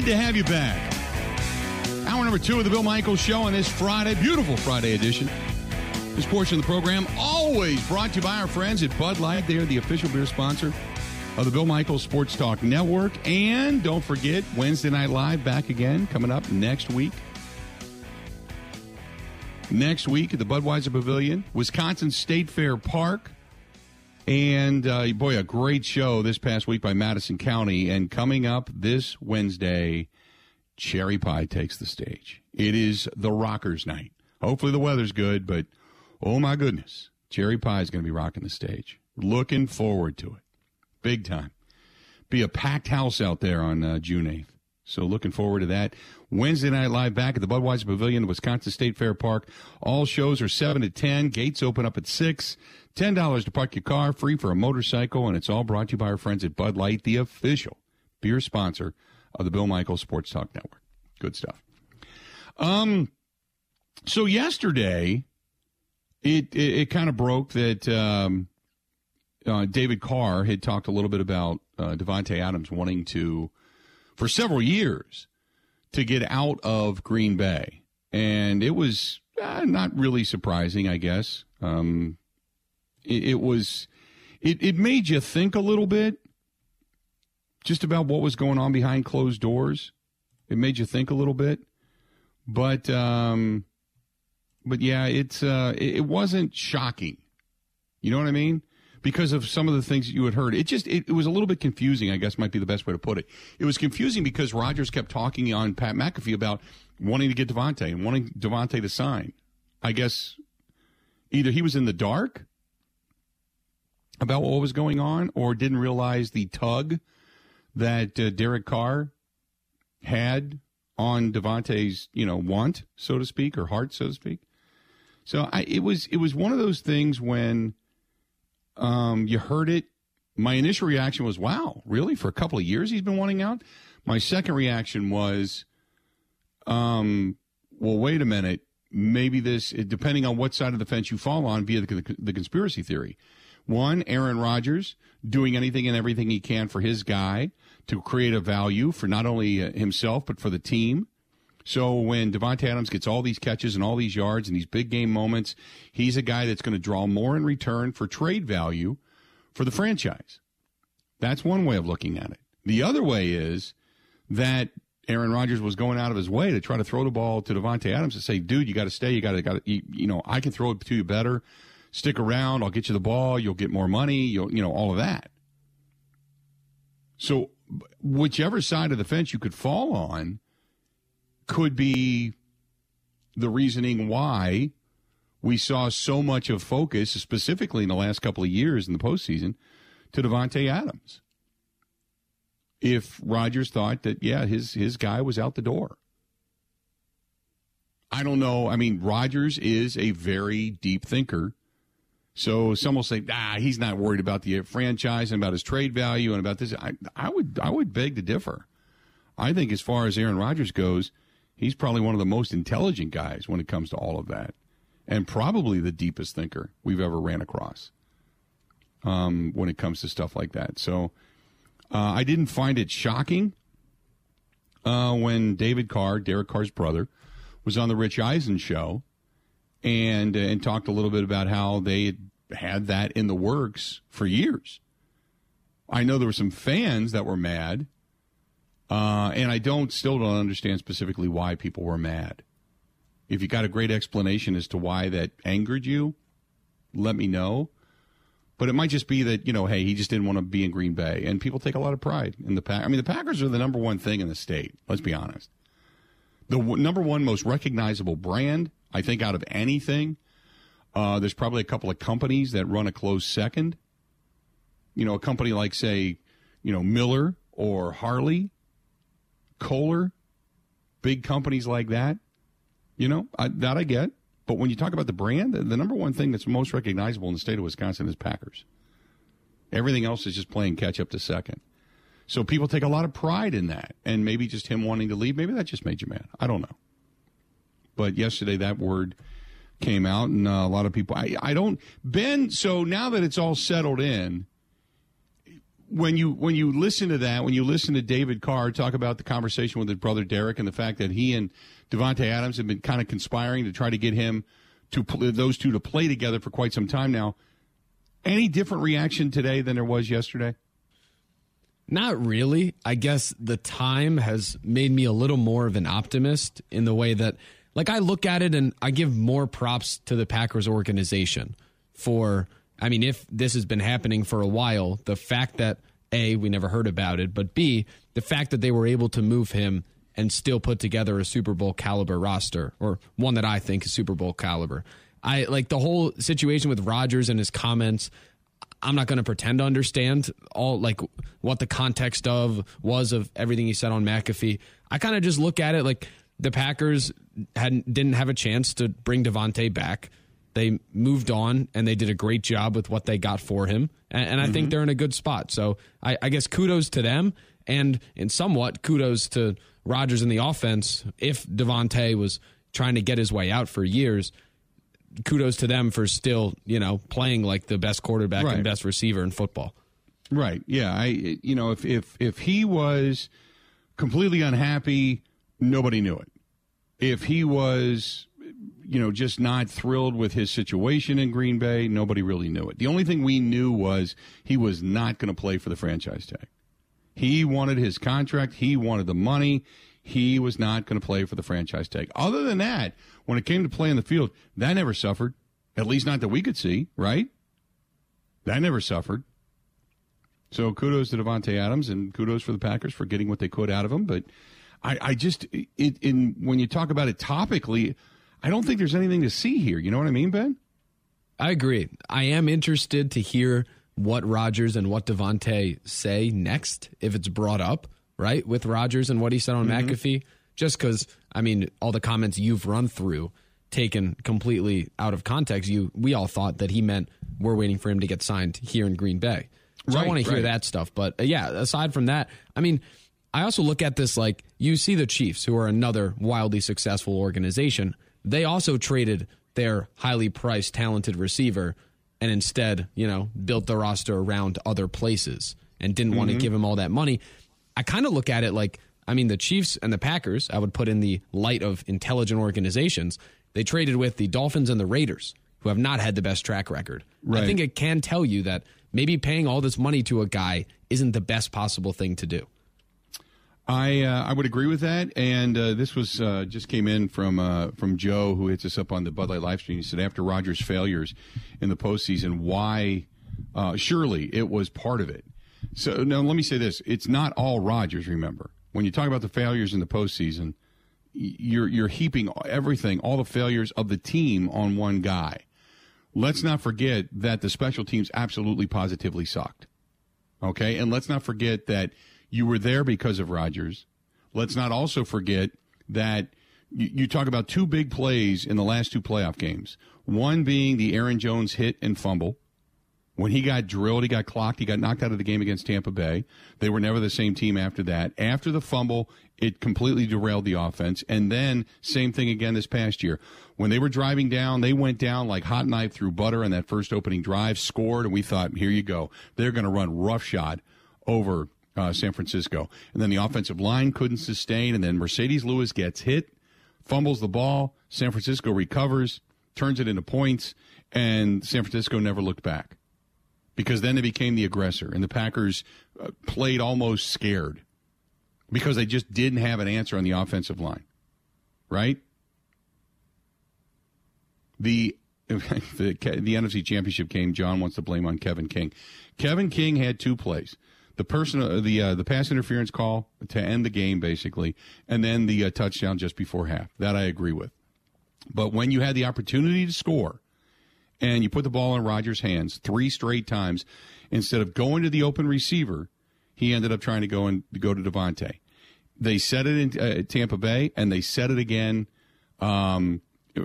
Glad to have you back. Hour number two of the Bill Michaels Show on this Friday, beautiful Friday edition. This portion of the program always brought to you by our friends at Bud Light. They are the official beer sponsor of the Bill Michaels Sports Talk Network. And don't forget, Wednesday Night Live back again coming up next week. Next week at the Budweiser Pavilion, Wisconsin State Fair Park. And uh, boy, a great show this past week by Madison County. And coming up this Wednesday, Cherry Pie takes the stage. It is the Rockers Night. Hopefully the weather's good, but oh my goodness, Cherry Pie is going to be rocking the stage. Looking forward to it, big time. Be a packed house out there on uh, June eighth. So looking forward to that. Wednesday night live back at the Budweiser Pavilion, Wisconsin State Fair Park. All shows are seven to ten. Gates open up at six. Ten dollars to park your car, free for a motorcycle, and it's all brought to you by our friends at Bud Light, the official beer sponsor of the Bill Michaels Sports Talk Network. Good stuff. Um, so yesterday, it it, it kind of broke that um, uh, David Carr had talked a little bit about uh, Davante Adams wanting to, for several years, to get out of Green Bay, and it was uh, not really surprising, I guess. Um, it, it was, it it made you think a little bit, just about what was going on behind closed doors. It made you think a little bit, but um, but yeah, it's uh, it, it wasn't shocking. You know what I mean? Because of some of the things that you had heard, it just it, it, was a little bit confusing. I guess might be the best way to put it. It was confusing because Rodgers kept talking on Pat McAfee about wanting to get Davante and wanting Davante to sign. I guess either he was in the dark about what was going on, or didn't realize the tug that uh, Derek Carr had on Davante's, you know, want, so to speak, or heart, so to speak. So I, it was it was one of those things when um, you heard it. My initial reaction was, "Wow, really? For a couple of years, he's been wanting out." My second reaction was, um, "Well, wait a minute. Maybe this, depending on what side of the fence you fall on, via the, the, the conspiracy theory." One, Aaron Rodgers doing anything and everything he can for his guy to create a value for not only uh, himself but for the team. So when Davante Adams gets all these catches and all these yards and these big game moments, he's a guy that's going to draw more in return for trade value for the franchise. That's one way of looking at it. The other way is that Aaron Rodgers was going out of his way to try to throw the ball to Davante Adams to say, "Dude, you got to stay. You got to, got to, you know, I can throw it to you better. Stick around. I'll get you the ball. You'll get more money. You'll, you know, all of that." So, whichever side of the fence you could fall on could be the reasoning why we saw so much of focus, specifically in the last couple of years in the postseason, to Davante Adams. If Rodgers thought that, yeah, his his guy was out the door. I don't know. I mean, Rodgers is a very deep thinker. So some will say, ah, he's not worried about the franchise and about his trade value and about this. I, I would I would beg to differ. I think as far as Aaron Rodgers goes, he's probably one of the most intelligent guys when it comes to all of that, and probably the deepest thinker we've ever ran across um, when it comes to stuff like that. So uh, I didn't find it shocking uh, when David Carr, Derek Carr's brother, was on the Rich Eisen show and uh, and talked a little bit about how they had that in the works for years. I know there were some fans that were mad, uh, and I don't still don't understand specifically why people were mad. If you got a great explanation as to why that angered you, let me know. But it might just be that you know, hey, he just didn't want to be in Green Bay, and people take a lot of pride in the pack. I mean, the Packers are the number one thing in the state. Let's be honest. The w- number one most recognizable brand, I think, out of anything. Uh, there's probably a couple of companies that run a close second. You know, a company like, say, you know, Miller or Harley, Kohler, big companies like that. You know, I, that I get. But when you talk about the brand, the, the number one thing that's most recognizable in the state of Wisconsin is Packers. Everything else is just playing catch up to second. So people take a lot of pride in that. And maybe just him wanting to leave, maybe that just made you mad. I don't know. But yesterday that word came out, and uh, a lot of people. I, I don't. Ben, so now that it's all settled in, when you when you listen to that, when you listen to David Carr talk about the conversation with his brother Derek and the fact that he and Davante Adams have been kind of conspiring to try to get him to those two to play together for quite some time now. Any different reaction today than there was yesterday? Not really. I guess the time has made me a little more of an optimist in the way that, like, I look at it and I give more props to the Packers organization for, I mean, if this has been happening for a while, the fact that A, we never heard about it, but B, the fact that they were able to move him and still put together a Super Bowl caliber roster, or one that I think is Super Bowl caliber. I like the whole situation with Rodgers and his comments. I'm not going to pretend to understand all like what the context of was of everything he said on McAfee. I kind of just look at it like the Packers hadn't didn't have a chance to bring Davante back. They moved on and they did a great job with what they got for him, and, and I mm-hmm. think they're in a good spot. So I, I guess kudos to them, and in somewhat kudos to Rodgers in the offense. If Davante was trying to get his way out for years, kudos to them for still, you know, playing like the best quarterback right. and best receiver in football. Right. Yeah. I you know, if if if he was completely unhappy, nobody knew it. If he was you know, just not thrilled with his situation in Green Bay, nobody really knew it. The only thing we knew was he was not going to play for the franchise tag. He wanted his contract, he wanted the money. He was not going to play for the franchise tag. Other than that, when it came to play in the field, that never suffered. At least not that we could see, right? That never suffered. So kudos to Davante Adams and kudos for the Packers for getting what they could out of him. But I, I just it, in when you talk about it topically, I don't think there's anything to see here. You know what I mean, Ben? I agree. I am interested to hear what Rodgers and what Davante say next if it's brought up, right? With Rodgers and what he said on mm-hmm. McAfee just because I mean all the comments you've run through taken completely out of context. You we all thought that he meant we're waiting for him to get signed here in Green Bay. So right, I want to hear right. that stuff. But uh, yeah, aside from that, I mean, I also look at this like you see the Chiefs, who are another wildly successful organization. They also traded their highly priced, talented receiver, and instead, you know, built the roster around other places and didn't mm-hmm. want to give him all that money. I kind of look at it like I mean, the Chiefs and the Packers, I would put in the light of intelligent organizations. They traded with the Dolphins and the Raiders, who have not had the best track record. Right. I think it can tell you that maybe paying all this money to a guy isn't the best possible thing to do. I uh, I would agree with that, and uh, this was uh, just came in from uh, from Joe who hits us up on the Bud Light live stream. He said after Rodgers' failures in the postseason, why? Uh, surely it was part of it. So now let me say this: it's not all Rodgers. Remember, when you talk about the failures in the postseason, you're you're heaping everything, all the failures of the team on one guy. Let's not forget that the special teams absolutely positively sucked. Okay, and let's not forget that you were there because of Rodgers. Let's not also forget that you, you talk about two big plays in the last two playoff games. One being the Aaron Jones hit and fumble, when he got drilled, he got clocked, he got knocked out of the game against Tampa Bay. They were never the same team after that. After the fumble, it completely derailed the offense. And then, same thing again this past year. When they were driving down, they went down like hot knife through butter on that first opening drive, scored, and we thought, here you go. They're going to run roughshod over uh, San Francisco. And then the offensive line couldn't sustain, and then Marcedes Lewis gets hit, fumbles the ball. San Francisco recovers, turns it into points, and San Francisco never looked back because then they became the aggressor, and the Packers uh, played almost scared because they just didn't have an answer on the offensive line, right? The the, the NFC Championship game, John wants to blame on Kevin King. Kevin King had two plays: the person, uh, the uh, the pass interference call to end the game, basically, and then the uh, touchdown just before half. That I agree with. But when you had the opportunity to score, and you put the ball in Rodgers' hands three straight times. Instead of going to the open receiver, he ended up trying to go and go to Davante. They said it in uh, Tampa Bay, and they said it again um,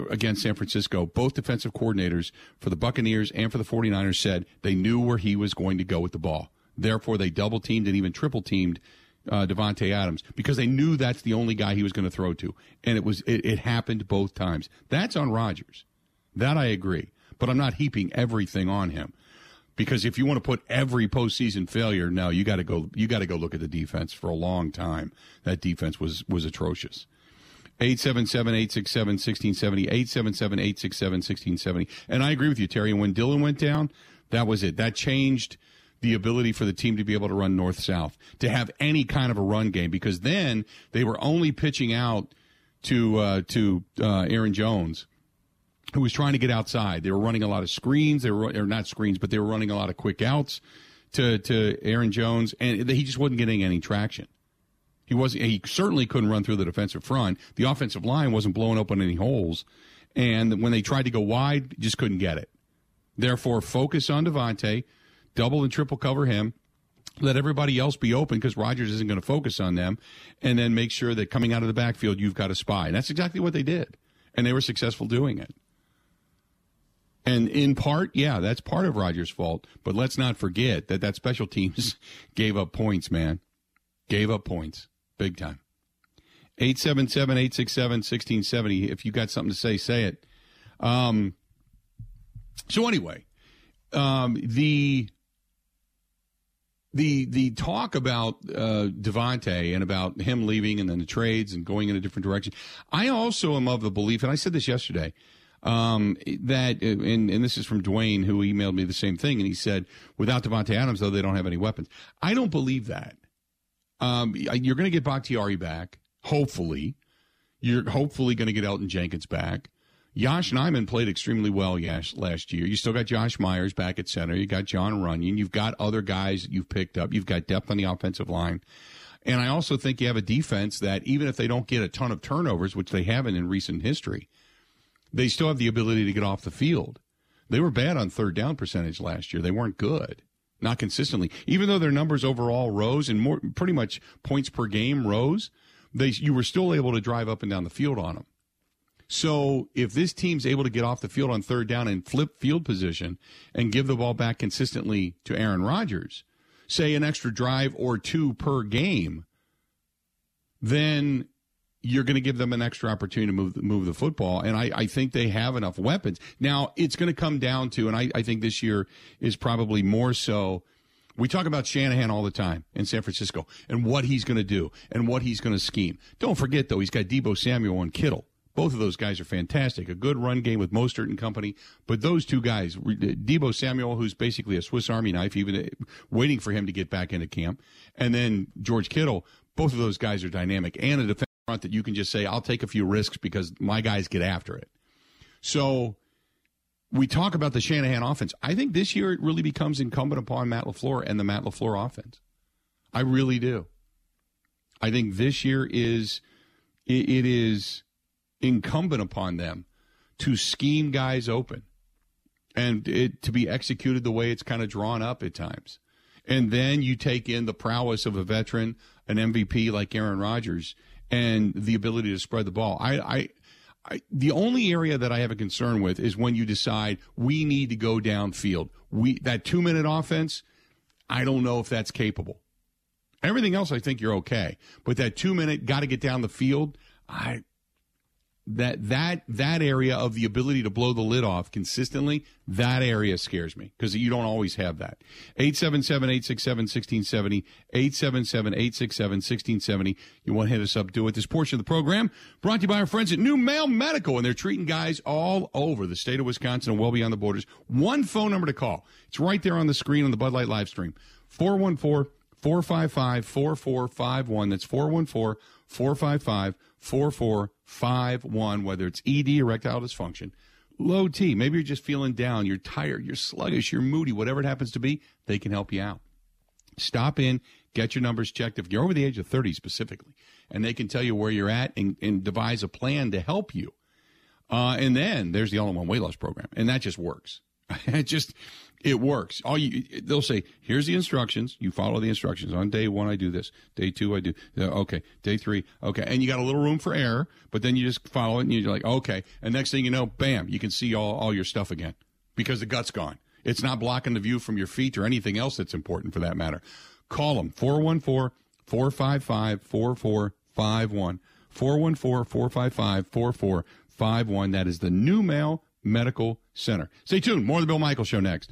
against San Francisco. Both defensive coordinators for the Buccaneers and for the 49ers said they knew where he was going to go with the ball. Therefore, they double teamed and even triple teamed uh, Davante Adams because they knew that's the only guy he was going to throw to, and it was it, it happened both times. That's on Rodgers. That I agree but I'm not heaping everything on him. Because if you want to put every postseason failure, no, you got to go. You got to go look at the defense for a long time. That defense was was atrocious. 877-867-1670, 877-867-1670. And I agree with you, Terry. When Dylan went down, that was it. That changed the ability for the team to be able to run north south, to have any kind of a run game, because then they were only pitching out to uh, to uh, Aaron Jones who was trying to get outside. They were running a lot of screens. They were or not screens, but they were running a lot of quick outs to to Aaron Jones, and he just wasn't getting any traction. He was he certainly couldn't run through the defensive front. The offensive line wasn't blowing open any holes, and when they tried to go wide, just couldn't get it. Therefore, focus on Davante, double and triple cover him. Let everybody else be open because Rodgers isn't going to focus on them, and then make sure that coming out of the backfield, you've got a spy. And that's exactly what they did, and they were successful doing it. And in part, yeah, that's part of Rodgers' fault. But let's not forget that that special teams gave up points, man. Gave up points. Big time. 877 867 1670. If you got something to say, say it. Um, so, anyway, um, the. The the talk about uh, and about him leaving and then the trades and going in a different direction. I also am of the belief, and I said this yesterday, um, that, uh, and, and this is from Dwayne, who emailed me the same thing, and he said, without Davante Adams, though, they don't have any weapons. I don't believe that. Um, you're going to get Bakhtiari back, hopefully. You're hopefully going to get Elgton Jenkins back. Yosh Nijman played extremely well last year. You still got Josh Myers back at center. You got Jon Runyan. You've got other guys that you've picked up. You've got depth on the offensive line. And I also think you have a defense that, even if they don't get a ton of turnovers, which they haven't in recent history, they still have the ability to get off the field. They were bad on third down percentage last year. They weren't good, not consistently. Even though their numbers overall rose and more, pretty much points per game rose, they you were still able to drive up and down the field on them. So if this team's able to get off the field on third down and flip field position and give the ball back consistently to Aaron Rodgers, say an extra drive or two per game, then you're going to give them an extra opportunity to move move the football, and I, I think they have enough weapons. Now it's going to come down to, and I, I think this year is probably more so. We talk about Shanahan all the time in San Francisco and what he's going to do and what he's going to scheme. Don't forget though, he's got Deebo Samuel and Kittle. Both of those guys are fantastic. A good run game with Mostert and company. But those two guys, Deebo Samuel, who's basically a Swiss Army knife, even uh, waiting for him to get back into camp, and then George Kittle. Both of those guys are dynamic and a defense front that you can just say, I'll take a few risks because my guys get after it. So we talk about the Shanahan offense. I think this year it really becomes incumbent upon Matt LaFleur and the Matt LaFleur offense. I really do. I think this year is it is incumbent upon them to scheme guys open and it to be executed the way it's kind of drawn up at times. And then you take in the prowess of a veteran, an MVP like Aaron Rodgers, and the ability to spread the ball. I, I, I, the only area that I have a concern with is when you decide we need to go downfield. We that two minute offense, I don't know if that's capable. Everything else, I think you're okay, but that two minute got to get down the field. I that that that area of the ability to blow the lid off consistently that area scares me because you don't always have that. 877-867-1670 877-867-1670 you want to hit us up do it. This portion of the program brought to you by our friends at NuMale Medical and they're treating guys all over the state of wisconsin and well beyond the borders. One phone number to call. It's right there on the screen on the bud light live stream. 414 455 4451 that's 414 455 4451, whether it's ED, erectile dysfunction, low T, maybe you're just feeling down, you're tired, you're sluggish, you're moody, whatever it happens to be, they can help you out. Stop in, get your numbers checked if you're over the age of 30 specifically, and they can tell you where you're at and, and devise a plan to help you. Uh, and then there's the all in one weight loss program, and that just works. it just it works. All you they'll say, here's the instructions. You follow the instructions. On day one, I do this. Day two, I do. Uh, okay. Day three, okay. And you got a little room for error, but then you just follow it, and you're like, okay. And next thing you know, bam, you can see all all your stuff again because the gut's gone. It's not blocking the view from your feet or anything else that's important for that matter. Call them 414 455 4451. 414 455 4451. That is the NuMale Medical Center. Stay tuned. More of the Bill Michael Show next.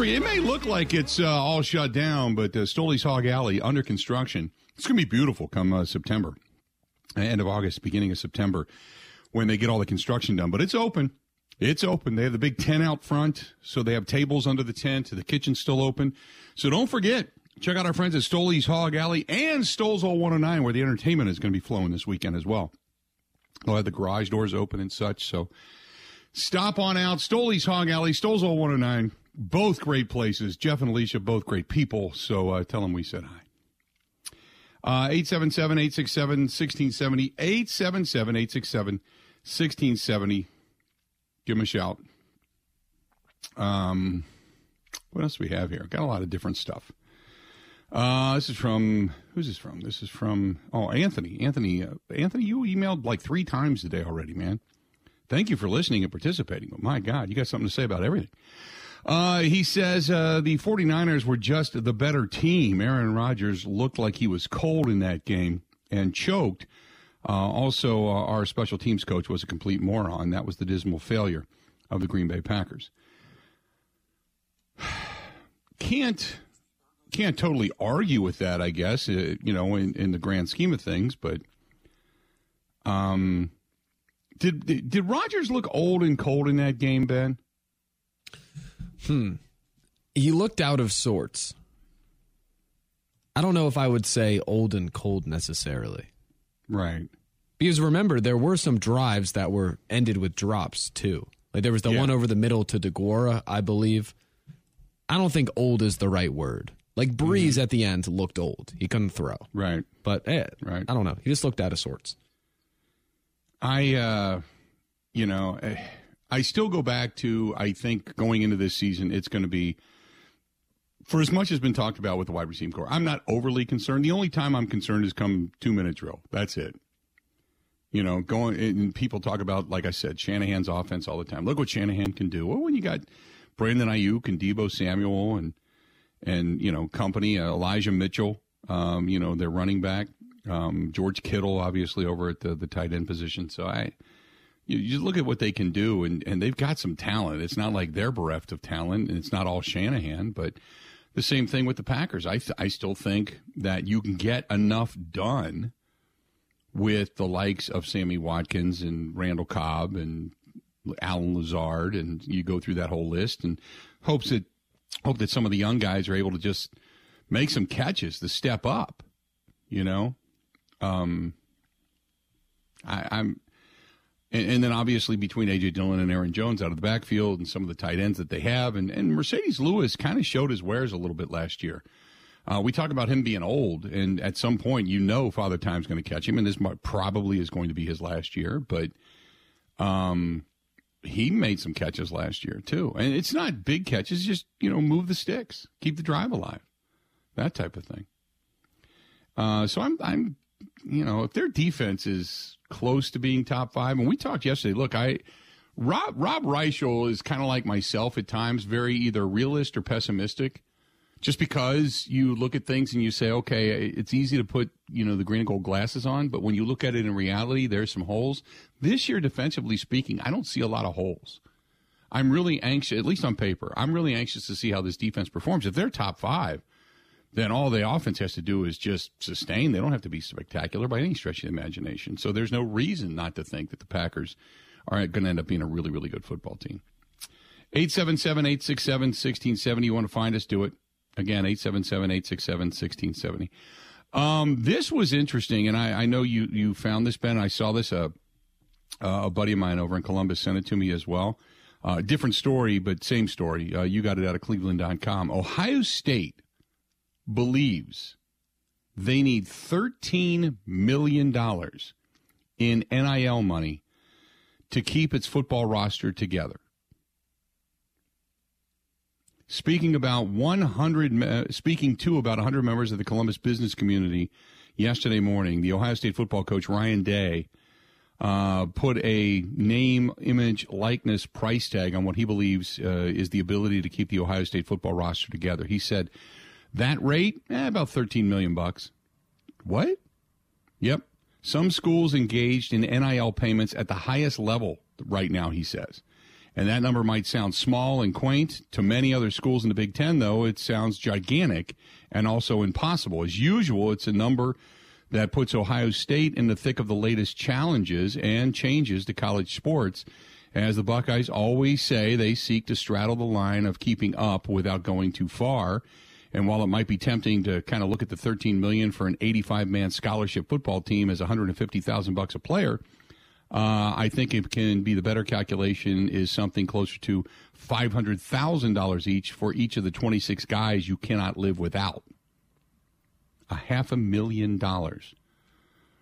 Tonight, it may look like it's uh, all shut down, but uh, Stoley's Hog Alley under construction. It's going to be beautiful come uh, September, end of August, beginning of September, when they get all the construction done. But it's open. It's open. They have the big tent out front, so they have tables under the tent. The kitchen's still open. So don't forget, check out our friends at Stoley's Hog Alley and Stoles All 109, where the entertainment is going to be flowing this weekend as well. They'll have the garage doors open and such. So stop on out. Stoley's Hog Alley, Stoles All 109. Both great places. Jeff and Alicia, both great people. So uh, tell them we said hi. Uh, 877 867 1670. 877 867 1670. Give them a shout. Um, what else do we have here? Got a lot of different stuff. Uh, this is from who's this from? This is from oh Anthony. Anthony. Uh, Anthony, you emailed like three times today already, man. Thank you for listening and participating. But my God, you got something to say about everything. Uh, he says uh, the 49ers were just the better team. Aaron Rodgers looked like he was cold in that game and choked. Uh, also, uh, our special teams coach was a complete moron. That was the dismal failure of the Green Bay Packers. Can't can't totally argue with that, I guess. uh, you know, in, in the grand scheme of things, but um, did did, did Rodgers look old and cold in that game, Ben? He looked out of sorts. I don't know if I would say old and cold necessarily. Right. Because remember, there were some drives that were ended with drops too. Like there was the Yeah. one over the middle to DeGuara, I believe. I don't think old is the right word. Like Brees at the end looked old. He couldn't throw. Right. But eh, Right. I don't know. He just looked out of sorts. I, uh, you know, eh, I still go back to I think going into this season, it's going to be for as much as been talked about with the wide receiver corps. I'm not overly concerned. The only time I'm concerned is come two minute drill. That's it. You know, going and people talk about, like I said, Shanahan's offense all the time. Look what Shanahan can do. Well, when you got Brandon Aiyuk and Deebo Samuel and and you know company, uh, Elijah Mitchell, um, you know their running back, um, George Kittle, obviously over at the the tight end position. So I, you, you look at what they can do, and and they've got some talent. It's not like they're bereft of talent, and it's not all Shanahan, but the same thing with the Packers. I th- I still think that you can get enough done with the likes of Sammy Watkins and Randall Cobb and Allen Lazard, and you go through that whole list, and hopes that hope that some of the young guys are able to just make some catches to step up. You know, um, I, I'm, and, and then obviously between AJ Dillon and Aaron Jones out of the backfield, and some of the tight ends that they have, and and Marcedes Lewis kind of showed his wares a little bit last year. Uh, we talk about him being old, and at some point, you know, Father Time's going to catch him, and this probably is going to be his last year. But um, he made some catches last year too, and it's not big catches; just you know, move the sticks, keep the drive alive, that type of thing. Uh, so I'm, I'm, you know, if their defense is close to being top five, and we talked yesterday. Look, I. Rob Rob Reischel is kind of like myself at times, very either realist or pessimistic just because you look at things and you say, okay, it's easy to put, you know, the green and gold glasses on, but when you look at it in reality, there's some holes. This year, defensively speaking, I don't see a lot of holes. I'm really anxious, at least on paper, I'm really anxious to see how this defense performs. If they're top five, then all the offense has to do is just sustain. They don't have to be spectacular by any stretch of the imagination. So there's no reason not to think that the Packers are going to end up being a really, really good football team. 877 867 1670. You want to find us? Do it. Again, 877 867 1670. Um, this was interesting, and I, I know you, you found this, Ben. I saw this. Uh, uh, a buddy of mine over in Columbus sent it to me as well. Uh, different story, but same story. Uh, you got it out of cleveland.com. Ohio State believes they need $13 million in NIL money to keep its football roster together. Speaking about 100, me- speaking to about 100 members of the Columbus business community yesterday morning, the Ohio State football coach Ryan Day uh, put a name, image, likeness price tag on what he believes uh, is the ability to keep the Ohio State football roster together. He said that rate, eh, about 13 million bucks. What? Yep. Some schools engaged in NIL payments at the highest level right now, he says. And that number might sound small and quaint to many other schools in the Big Ten, though it sounds gigantic and also impossible. As usual, it's a number that puts Ohio State in the thick of the latest challenges and changes to college sports. As the Buckeyes always say, they seek to straddle the line of keeping up without going too far. And while it might be tempting to kind of look at the 13 million for an 85 man scholarship football team as 150,000 bucks a player, uh, I think it can be the better calculation is something closer to $500,000 each for each of the 26 guys you cannot live without. A half a million dollars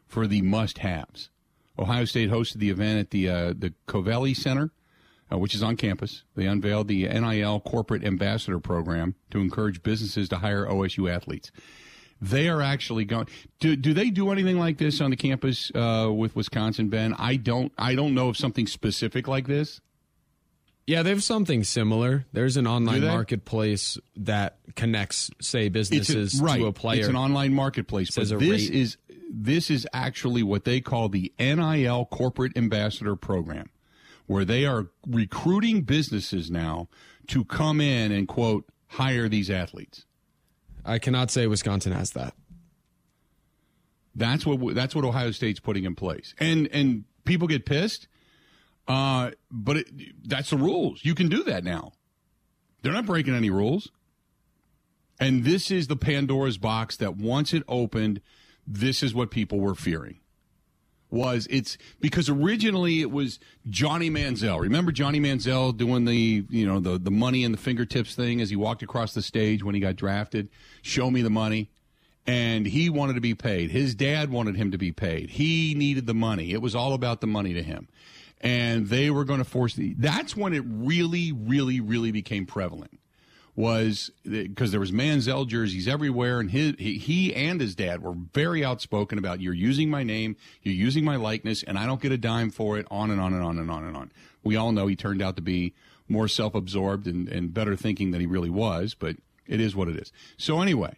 for the must haves. Ohio State hosted the event at the uh, the Covelli Center, uh, which is on campus. They unveiled the NIL Corporate Ambassador Program to encourage businesses to hire OSU athletes. They are actually going. Do, do they do anything like this on the campus uh, with Wisconsin, Ben? I don't. I don't know of something specific like this. Yeah, they have something similar. There's an online marketplace that connects, say, businesses right. to a player. It's an online marketplace. But this rate. is this is actually what they call the NIL Corporate Ambassador Program, where they are recruiting businesses now to come in and quote hire these athletes. I cannot say Wisconsin has that. That's what that's what Ohio State's putting in place, and and people get pissed. Uh, but it, that's the rules. You can do that now. They're not breaking any rules. And this is the Pandora's box that once it opened, this is what people were fearing. Was it's because originally it was Johnny Manziel. Remember Johnny Manziel doing the you know the the money in the fingertips thing as he walked across the stage when he got drafted. Show me the money, and he wanted to be paid. His dad wanted him to be paid. He needed the money. It was all about the money to him, and they were going to force the. That's when it really, really, really became prevalent was because there was Manziel jerseys everywhere, and his, he, and his dad were very outspoken about you're using my name, you're using my likeness, and I don't get a dime for it. On and on and on and on and on. We all know he turned out to be more self-absorbed and, and better thinking than he really was, but it is what it is. So anyway,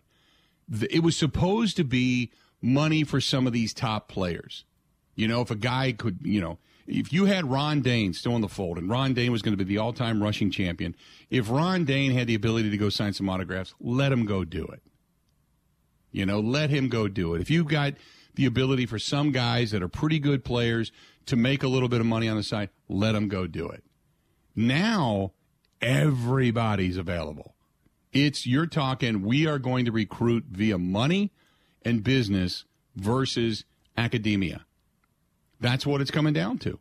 it was supposed to be money for some of these top players. You know, if a guy could, you know, if you had Ron Dayne still in the fold, and Ron Dayne was going to be the all-time rushing champion, if Ron Dayne had the ability to go sign some autographs, let him go do it. You know, let him go do it. If you've got the ability for some guys that are pretty good players to make a little bit of money on the side, let them go do it. Now, everybody's available. It's you're talking. We are going to recruit via money and business versus academia. That's what it's coming down to.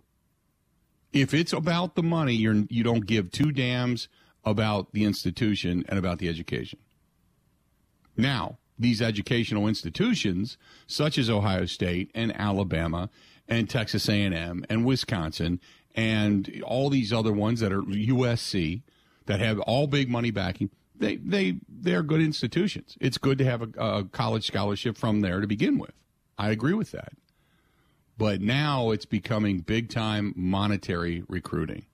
If it's about the money, you're you don't give two damns about the institution and about the education. Now, these educational institutions, such as Ohio State and Alabama and Texas A&M and Wisconsin and all these other ones that are USC that have all big money backing, they they they're good institutions. It's good to have a, a college scholarship from there to begin with. I agree with that. But now it's becoming big time monetary recruiting.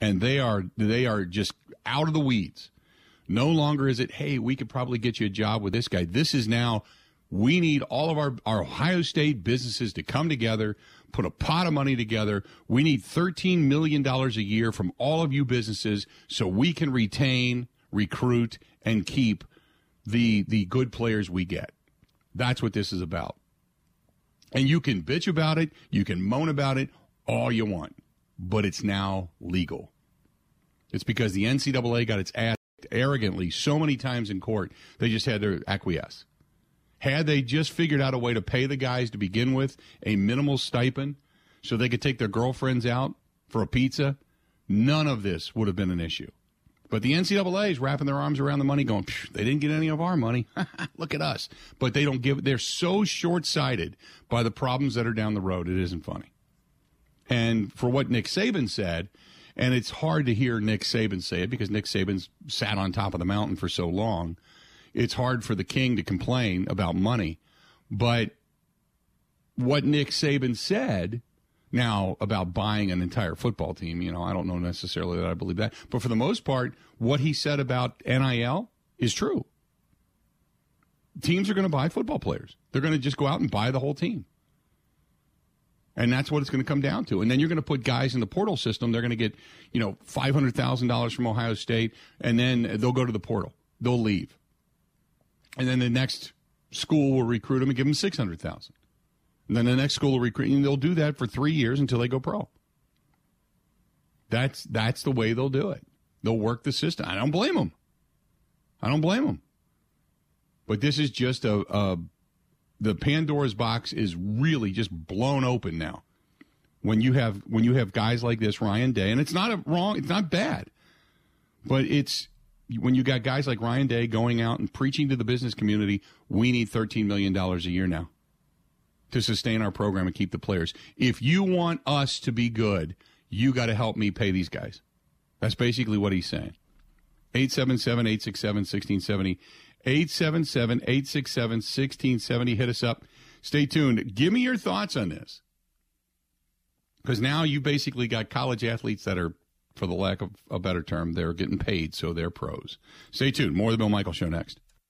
And they are they are just out of the weeds. No longer is it, hey, we could probably get you a job with this guy. This is now we need all of our, our Ohio State businesses to come together, put a pot of money together. We need $13 million a year from all of you businesses so we can retain, recruit, and keep the the good players we get. That's what this is about. And you can bitch about it, you can moan about it all you want, but it's now legal. It's because the NCAA got its ass arrogantly so many times in court, they just had to acquiesce. Had they just figured out a way to pay the guys to begin with a minimal stipend so they could take their girlfriends out for a pizza, none of this would have been an issue. But the NCAA is wrapping their arms around the money, going, "Phew, they didn't get any of our money. Look at us. But they don't give, they're so short sighted by the problems that are down the road. It isn't funny. And for what Nick Saban said, and it's hard to hear Nick Saban say it because Nick Saban's sat on top of the mountain for so long. It's hard for the king to complain about money. But what Nick Saban said now about buying an entire football team, you know, I don't know necessarily that I believe that. But for the most part, what he said about NIL is true. Teams are going to buy football players. They're going to just go out and buy the whole team. And that's what it's going to come down to. And then you're going to put guys in the portal system. They're going to get, you know, $500,000 from Ohio State, and then they'll go to the portal. They'll leave. And then the next school will recruit them and give them 600000 And then the next school will recruit, and they'll do that for three years until they go pro. That's, that's the way they'll do it. They'll work the system. I don't blame them. I don't blame them. But this is just a, a the Pandora's box is really just blown open now. When you have when you have guys like this, Ryan Day, and it's not a wrong, it's not bad, but it's when you got guys like Ryan Day going out and preaching to the business community, we need thirteen million dollars a year now to sustain our program and keep the players. If you want us to be good, you got to help me pay these guys. That's basically what he's saying. 877 867 1670. 877 867 1670. Hit us up. Stay tuned. Give me your thoughts on this. Because now you basically got college athletes that are, for the lack of a better term, they're getting paid, so they're pros. Stay tuned. More of the Bill Michael Show next.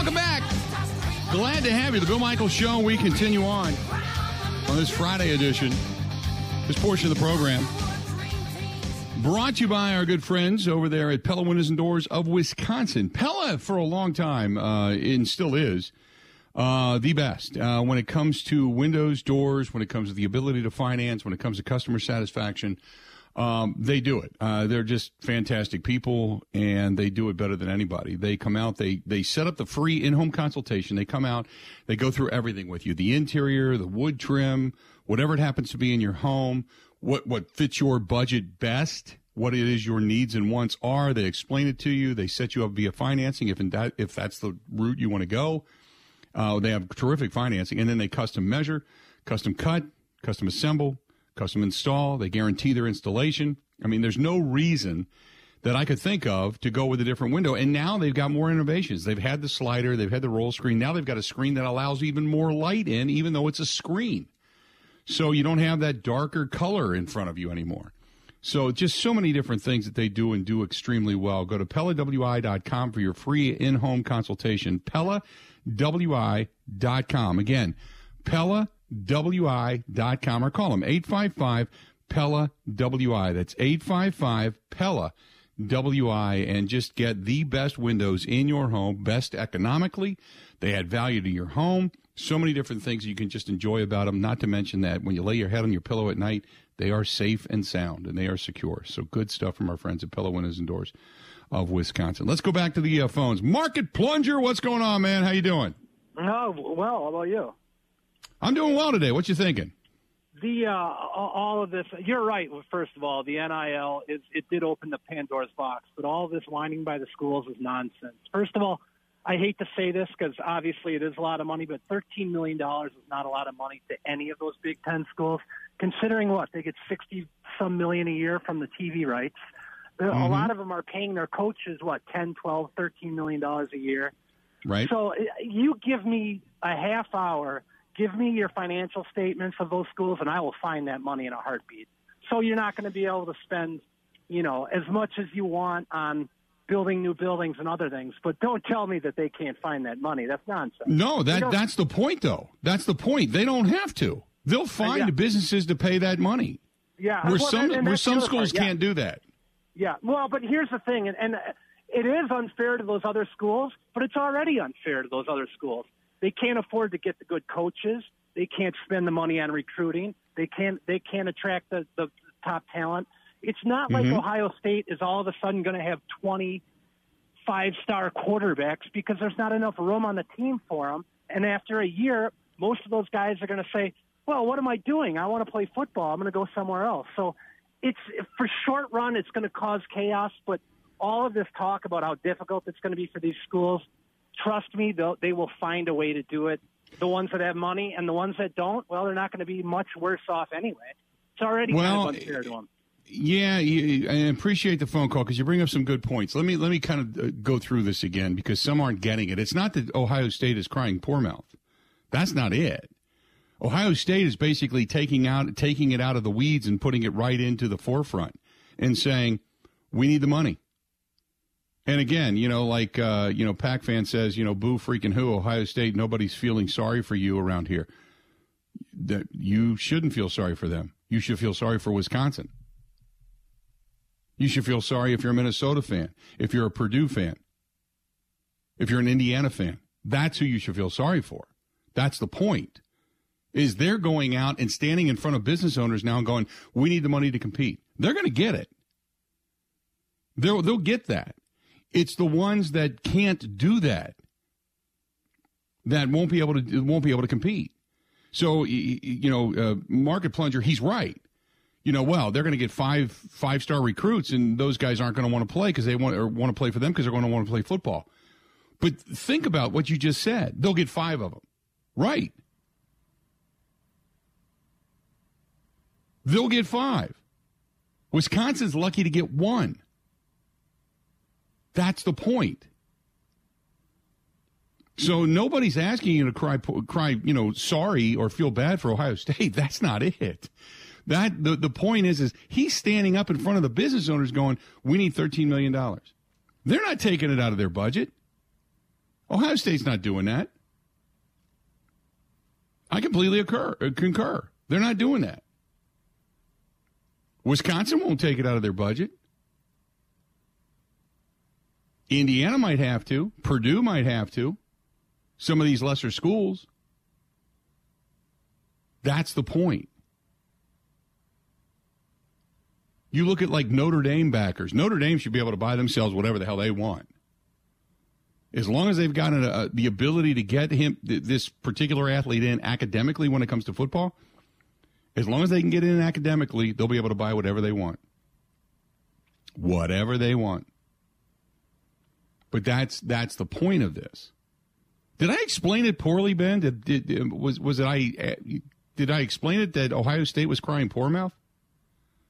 Welcome back. Glad to have you. The Bill Michael Show. We continue on on this Friday edition. This portion of the program brought to you by our good friends over there at Pella Windows and Doors of Wisconsin. Pella, for a long time, uh, and still is, uh, the best uh, when it comes to windows, doors, when it comes to the ability to finance, when it comes to customer satisfaction. Um, they do it. Uh, they're just fantastic people, and they do it better than anybody. They come out, they they set up the free in-home consultation. They come out, they go through everything with you: the interior, the wood trim, whatever it happens to be in your home, what what fits your budget best, what it is your needs and wants are. They explain it to you. They set you up via financing if that if that's the route you want to go. Uh, they have terrific financing, and then they custom measure, custom cut, custom assemble, custom install. They guarantee their installation. I mean, there's no reason that I could think of to go with a different window. And now they've got more innovations. They've had the slider, they've had the roll screen. Now they've got a screen that allows even more light in, even though it's a screen. So you don't have that darker color in front of you anymore. So just so many different things that they do and do extremely well. Go to PellaWI.com for your free in-home consultation. PellaWI.com. Again, PellaWI.com or call them 855 Pella WI. That's 855 Pella WI and just get the best windows in your home, best economically. They add value to your home. So many different things you can just enjoy about them. Not to mention that when you lay your head on your pillow at night, they are safe and sound and they are secure. So good stuff from our friends at Pella Windows and Doors of Wisconsin. Let's go back to the uh, phones. Market Plunger, what's going on, man? How you doing? Oh well, how about you? I'm doing well today. What you thinking? The uh, all of this, you're right. First of all, the NIL is it did open the Pandora's box, but all this whining by the schools is nonsense. First of all, I hate to say this because obviously it is a lot of money, but 13 million dollars is not a lot of money to any of those Big Ten schools, considering what they get 60 some million a year from the TV rights. A lot of them are paying their coaches what 10, 12, 13 million dollars a year. Right? So uh, you give me a half hour, give me your financial statements of those schools, and I will find that money in a heartbeat. So you're not going to be able to spend, you know, as much as you want on building new buildings and other things. But don't tell me that they can't find that money. That's nonsense. No, that that's the point, though. That's the point. They don't have to. They'll find yeah. businesses to pay that money. Yeah, Where well, some and- and where some schools yeah. can't do that. Yeah, well, but here's the thing, and, and it is unfair to those other schools, but it's already unfair to those other schools. They can't afford to get the good coaches. They can't spend the money on recruiting. They can't. They can't attract the, the top talent. It's not like mm-hmm. Ohio State is all of a sudden going to have 20 five-star quarterbacks because there's not enough room on the team for them. And after a year, most of those guys are going to say, "Well, what am I doing? I want to play football. I'm going to go somewhere else." So it's for short run, it's going to cause chaos. But all of this talk about how difficult it's going to be for these schools, trust me, they'll, find a way to do it. The ones that have money and the ones that don't, well, they're not going to be much worse off anyway. It's already Well, kind of unfair to them. Yeah, you, I appreciate the phone call because you bring up some good points. Let me let me kind of uh, go through this again because some aren't getting it. It's not that Ohio State is crying poor mouth. That's not it. Ohio State is basically taking out taking it out of the weeds and putting it right into the forefront and saying, "We need the money." And again, you know, like uh, you know, Pac fan says, you know, boo freaking who, Ohio State, nobody's feeling sorry for you around here. That you shouldn't feel sorry for them. You should feel sorry for Wisconsin. You should feel sorry if you're a Minnesota fan, if you're a Purdue fan, if you're an Indiana fan. That's who you should feel sorry for. That's the point. Is they're going out and standing in front of business owners now and going, "We need the money to compete." They're going to get it. They'll they'll get that. It's the ones that can't do that that won't be able to won't be able to compete. So you know, uh, market plunger, he's right you know, well, they're going to get five five star recruits, and those guys aren't going to want to play because they want or want to play for them because they're going to want to play football. But think about what you just said. They'll get five of them, right? They'll get five. Wisconsin's lucky to get one. That's the point. So nobody's asking you to cry, cry, you know, sorry or feel bad for Ohio State. That's not it. That the, the point is, is he's standing up in front of the business owners going, we need $13 million. They're not taking it out of their budget. Ohio State's not doing that. I completely occur, uh, concur. They're not doing that. Wisconsin won't take it out of their budget. Indiana might have to. Purdue might have to. Some of these lesser schools. That's the point. You look at like Notre Dame backers. Notre Dame should be able to buy themselves whatever the hell they want. As long as they've got the ability to get him th- this particular athlete in academically when it comes to football, as long as they can get in academically, they'll be able to buy whatever they want. Whatever they want. But that's that's the point of this. Did I explain it poorly, Ben? Did, did was was it I did I explain it that Ohio State was crying poor mouth?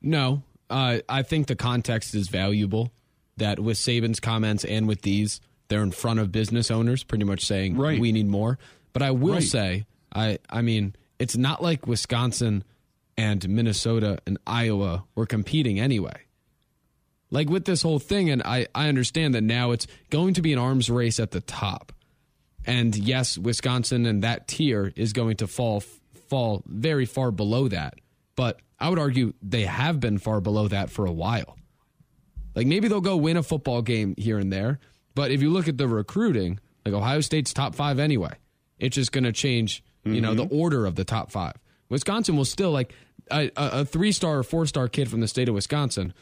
No, uh, I think the context is valuable. That with Saban's comments and with these, they're in front of business owners, pretty much saying Right. we need more. But I will Right. say, I I mean, it's not like Wisconsin and Minnesota and Iowa were competing anyway. Like with this whole thing, and I, I understand that now it's going to be an arms race at the top. And yes, Wisconsin and that tier is going to fall fall very far below that. But I would argue they have been far below that for a while. Like maybe they'll go win a football game here and there, but if you look at the recruiting, like Ohio State's top 5 anyway. It's just going to change, you know, the mm-hmm. order of the top 5. Wisconsin will still like a, a, 3-star or 4-star kid from the state of Wisconsin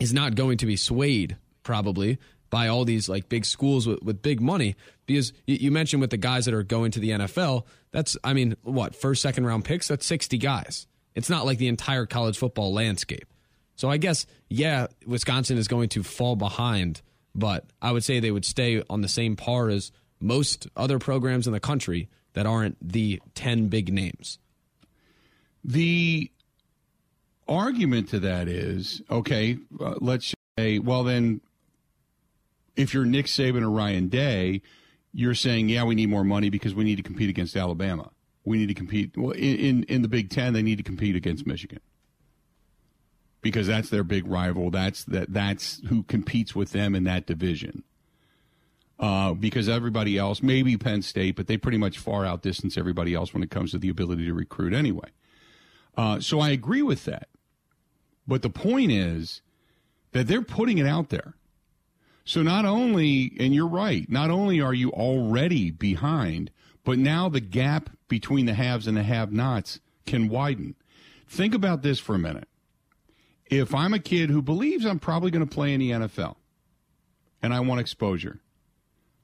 is not going to be swayed probably by all these like big schools with, with big money. Because you, you mentioned with the guys that are going to the NFL that's I mean what first second round picks? That's 60 guys. It's not like the entire college football landscape. So I guess yeah Wisconsin is going to fall behind but I would say they would stay on the same par as most other programs in the country that aren't the 10 big names. The argument to that is okay, uh, let's say, well, then if you're Nick Saban or Ryan Day, you're saying, yeah, we need more money because we need to compete against Alabama. We need to compete. Well, in, in, the Big Ten, they need to compete against Michigan because that's their big rival. That's that. That's who competes with them in that division. Uh, because everybody else, maybe Penn State, but they pretty much far outdistance everybody else when it comes to the ability to recruit anyway. Uh, so I agree with that. But the point is that they're putting it out there. So not only, and you're right, not only are you already behind, but now the gap between the haves and the have nots can widen. Think about this for a minute. If I'm a kid who believes I'm probably going to play in the NFL and I want exposure,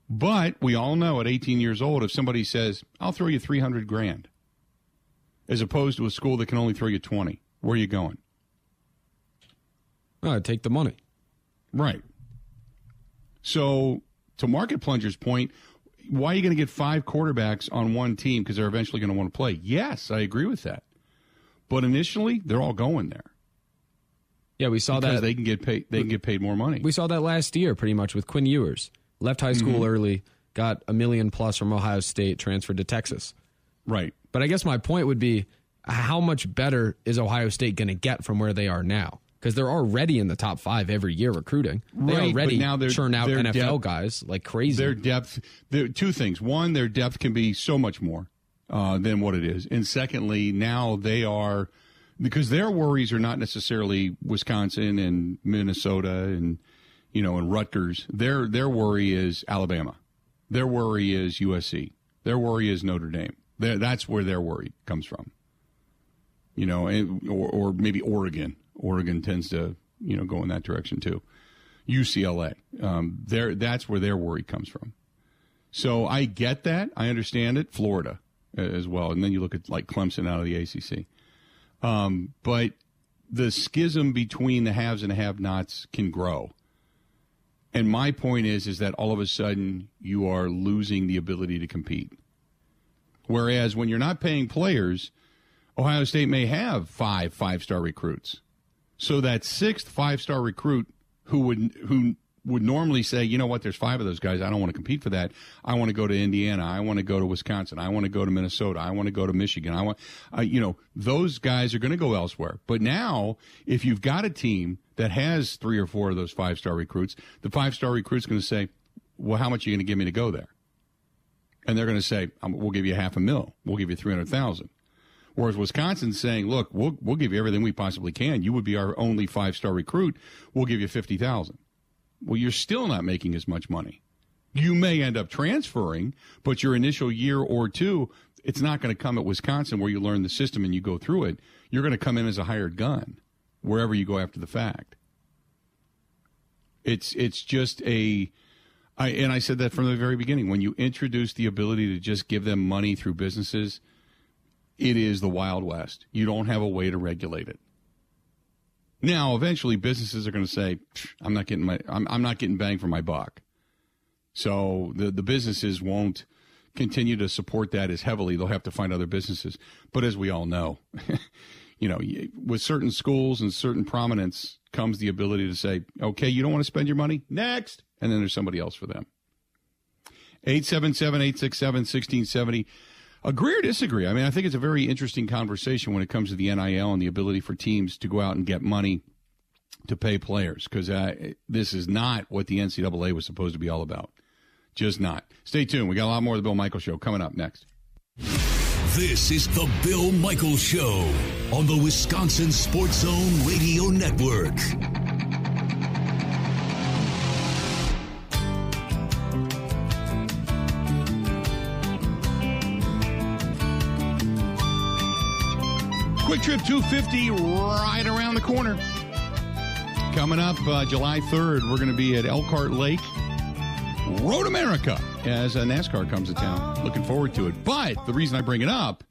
but we all know at 18 years old, if somebody says, I'll throw you 300 grand, as opposed to a school that can only throw you 20, where are you going? Uh, take the money. Right. So, to Market Plunger's point, why are you going to get five quarterbacks on one team because they're eventually going to want to play? Yes, I agree with that. But initially, they're all going there Yeah, we saw because that. they can get paid. They can get paid more money. we saw that last year, pretty much with Quinn Ewers. Left high school Mm-hmm. early, got a million plus from Ohio State, transferred to Texas. right. But I guess my point would be, how much better is Ohio State going to get from where they are now? Because they're already in the top five every year recruiting. They Right, already now they're- churn out NFL depth- guys like crazy. Their depth. Two things. One, their depth can be so much more uh, than what it is, and secondly, now they are because their worries are not necessarily Wisconsin and Minnesota and you know and Rutgers. Their their worry is Alabama. Their worry is USC. Their worry is Notre Dame. Their, that's where their worry comes from. You know, and, or, or maybe Oregon. Oregon tends to you know go in that direction too. UCLA. Um, there, that's where their worry comes from. So I get that. I understand it. Florida uh, as well, and then you look at like Clemson out of the ACC. Um, but the schism between the haves and the have-nots can grow. And my point is, is that all of a sudden you are losing the ability to compete. Whereas when you're not paying players, Ohio State may have five five-star recruits. So that sixth five-star recruit who would who would normally say, you know what, there's five of those guys. I don't want to compete for that. I want to go to Indiana. I want to go to Wisconsin. I want to go to Minnesota. I want to go to Michigan. I want, uh, you know, those guys are going to go elsewhere. But now, if you've got a team that has three or four of those five star recruits, the five star recruit's going to say, well, how much are you going to give me to go there? And they're going to say, um, we'll give you half a mil. We'll give you 300,000. Whereas Wisconsin's saying, look, we'll, we'll give you everything we possibly can. You would be our only five star recruit. We'll give you 50,000. Well, you're still not making as much money. You may end up transferring, but your initial year or two, it's not going to come at Wisconsin where you learn the system and you go through it. You're going to come in as a hired gun wherever you go after the fact. It's it's just a I, and I said that from the very beginning. When you introduce the ability to just give them money through businesses, it is the Wild West. You don't have a way to regulate it. Now, eventually, businesses are going to say, "I'm not getting my, I'm, I'm not getting bang for my buck." So the the businesses won't continue to support that as heavily. They'll have to find other businesses. But as we all know, you know, with certain schools and certain prominence comes the ability to say, "Okay, you don't want to spend your money? Next." And then there's somebody else for them. 877-867-1670. Agree or disagree? I mean, I think it's a very interesting conversation when it comes to the NIL and the ability for teams to go out and get money to pay players because uh, this is not what the NCAA was supposed to be all about. Just not. Stay tuned. We got a lot more of the Bill Michaels Show coming up next. This is the Bill Michaels Show on the Wisconsin Sports Zone Radio Network. Kwik Trip 250 right around the corner. Coming up uh, July 3rd, we're going to be at Elkhart Lake, Road America, as uh, NASCAR comes to town. Looking forward to it. But the reason I bring it up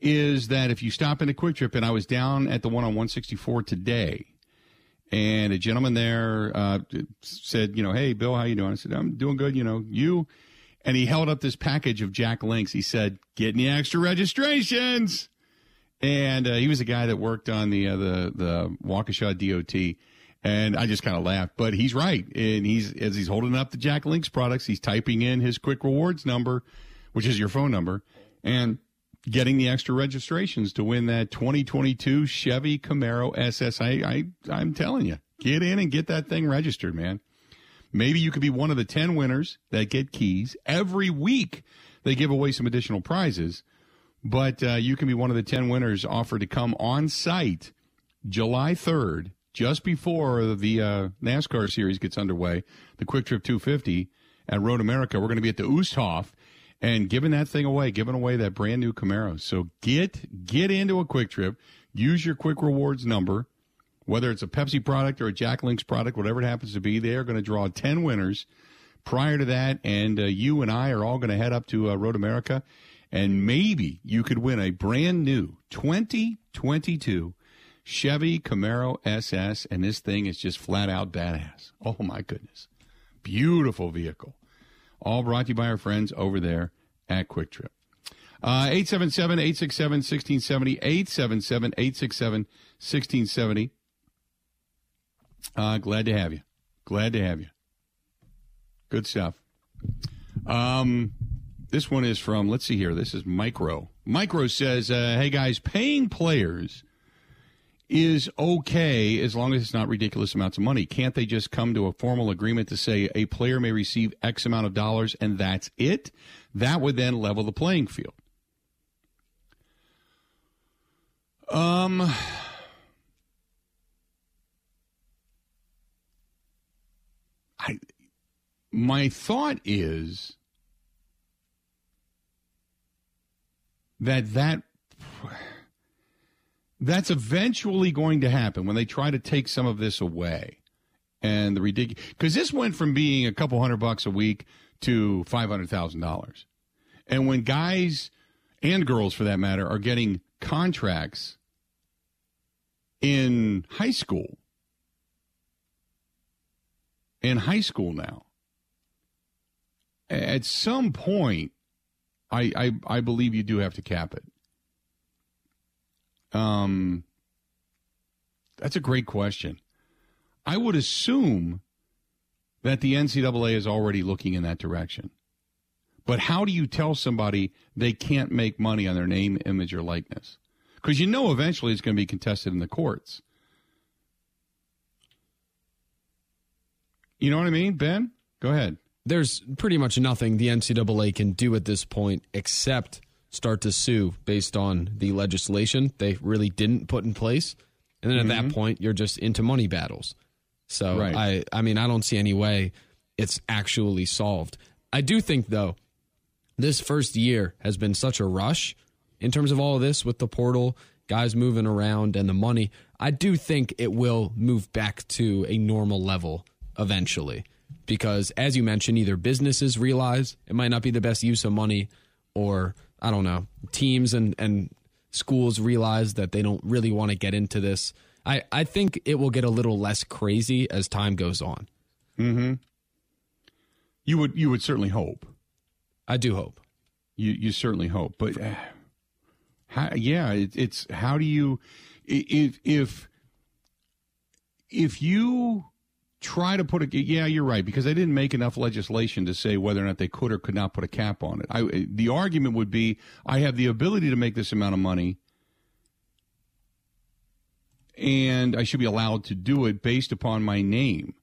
is that if you stop in a Kwik Trip, and I was down at the one on 164 today, and a gentleman there uh, said, you know, hey, Bill, how you doing? I said, I'm doing good. You know, you. And he held up this package of Jack Links. He said, get any extra registrations and uh, he was a guy that worked on the uh, the the Waukesha DOT, and I just kind of laughed. But he's right, and he's as he's holding up the Jack Links products, he's typing in his Kwik Rewards number, which is your phone number, and getting the extra registrations to win that 2022 Chevy Camaro SS. I, I I'm telling you, get in and get that thing registered, man. Maybe you could be one of the 10 winners that get keys every week. They give away some additional prizes. But uh, you can be one of the 10 winners offered to come on site July 3rd, just before the uh, NASCAR series gets underway, the Kwik Trip 250 at Road America. We're going to be at the Osthoff and giving that thing away, giving away that brand new Camaro. So get get into a Kwik Trip, use your Kwik Rewards number, whether it's a Pepsi product or a Jack Links product, whatever it happens to be. They are going to draw 10 winners prior to that, and uh, you and I are all going to head up to uh, Road America, and maybe you could win a brand new 2022 Chevy Camaro SS, and this thing is just flat out badass. Oh my goodness. Beautiful vehicle. All brought to you by our friends over there at Kwik Trip. Uh, 877 867 1670. 877 867 1670. Uh, glad to have you. Glad to have you. Good stuff. Um, this one is from, let's see here. This is Micro. Micro says, uh, hey guys, paying players is okay as long as it's not ridiculous amounts of money. Can't they just come to a formal agreement to say a player may receive X amount of dollars and that's it? That would then level the playing field. Um, I, my thought is that that that's eventually going to happen when they try to take some of this away. And the ridiculous, because this went from being a couple hundred bucks a week to $500,000. And when guys and girls, for that matter, are getting contracts in high school, in high school now, at some point, I, I, I believe you do have to cap it. Um, that's a great question. I would assume that the NCAA is already looking in that direction. But how do you tell somebody they can't make money on their name, image, or likeness? Because you know eventually it's going to be contested in the courts. You know what I mean, Ben? Go ahead. There's pretty much nothing the NCAA can do at this point except start to sue based on the legislation they really didn't put in place. And then at that mm-hmm. point, you're just into money battles. So Right. I, I mean, I don't see any way it's actually solved. I do think though, this first year has been such a rush in terms of all of this with the portal, guys moving around, and the money. I do think it will move back to a normal level eventually. Because as you mentioned, either businesses realize it might not be the best use of money, or I don't know, teams and, and schools realize that they don't really want to get into this. I, I think it will get a little less crazy as time goes on. You would you would certainly hope. I do hope. You you certainly hope, but uh, how, yeah, it, it's how do you if if if you try to put a yeah, you're right because they didn't make enough legislation to say whether or not they could or could not put a cap on it. I the argument would be I have the ability to make this amount of money. And I should be allowed to do it based upon my name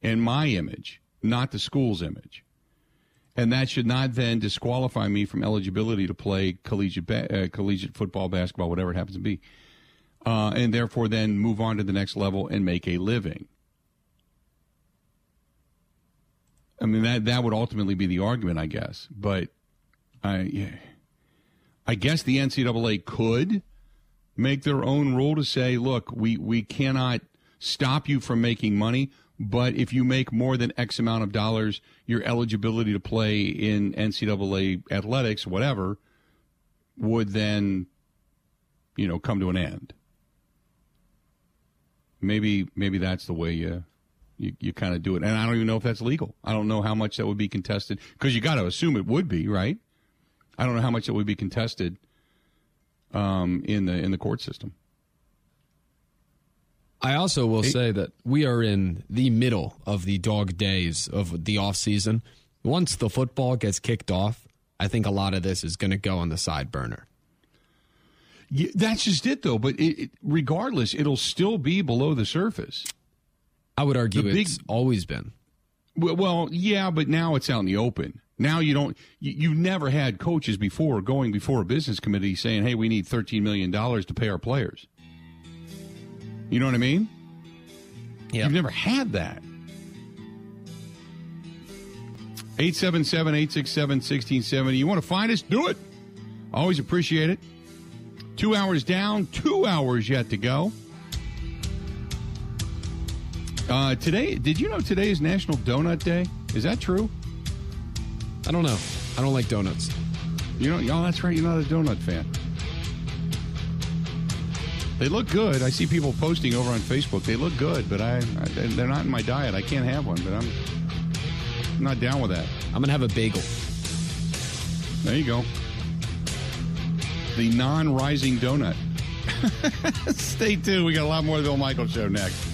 and my image, not the school's image and that should not then disqualify me from eligibility to play collegiate uh, collegiate football, basketball, whatever it happens to be, uh, and therefore then move on to the next level and make a living. I mean that that would ultimately be the argument, I guess. But I. I guess the NCAA could make their own rule to say, look, we we cannot stop you from making money, but if you make more than X amount of dollars, your eligibility to play in NCAA athletics, whatever, would then, you know, come to an end. Maybe maybe that's the way you you, you kind of do it, and I don't even know if that's legal. I don't know how much that would be contested because you got to assume it would be, right? I don't know how much it would be contested um, in the in the court system. I also will say that we are in the middle of the dog days of the off season. Once the football gets kicked off, I think a lot of this is going to go on the side burner. Yeah, that's just it, though. But it, it, regardless, it'll still be below the surface. I would argue big- it's always been. Well, well, yeah, but now it's out in the open. Now you don't. You, you've never had coaches before going before a business committee saying, "Hey, we need thirteen million dollars to pay our players." You know what I mean? Yeah. You've never had that. 877 867 1670. You want to find us? Do it. Always appreciate it. Two hours down, two hours yet to go. Uh, today, did you know today is National Donut Day? Is that true? I don't know. I don't like donuts. You know, y'all. that's right. You're not a donut fan. They look good. I see people posting over on Facebook. They look good, but I, I they're not in my diet. I can't have one, but I'm, I'm not down with that. I'm gonna have a bagel. There you go. The non-rising donut. Stay tuned. We got a lot more of the Bill Michaels show next.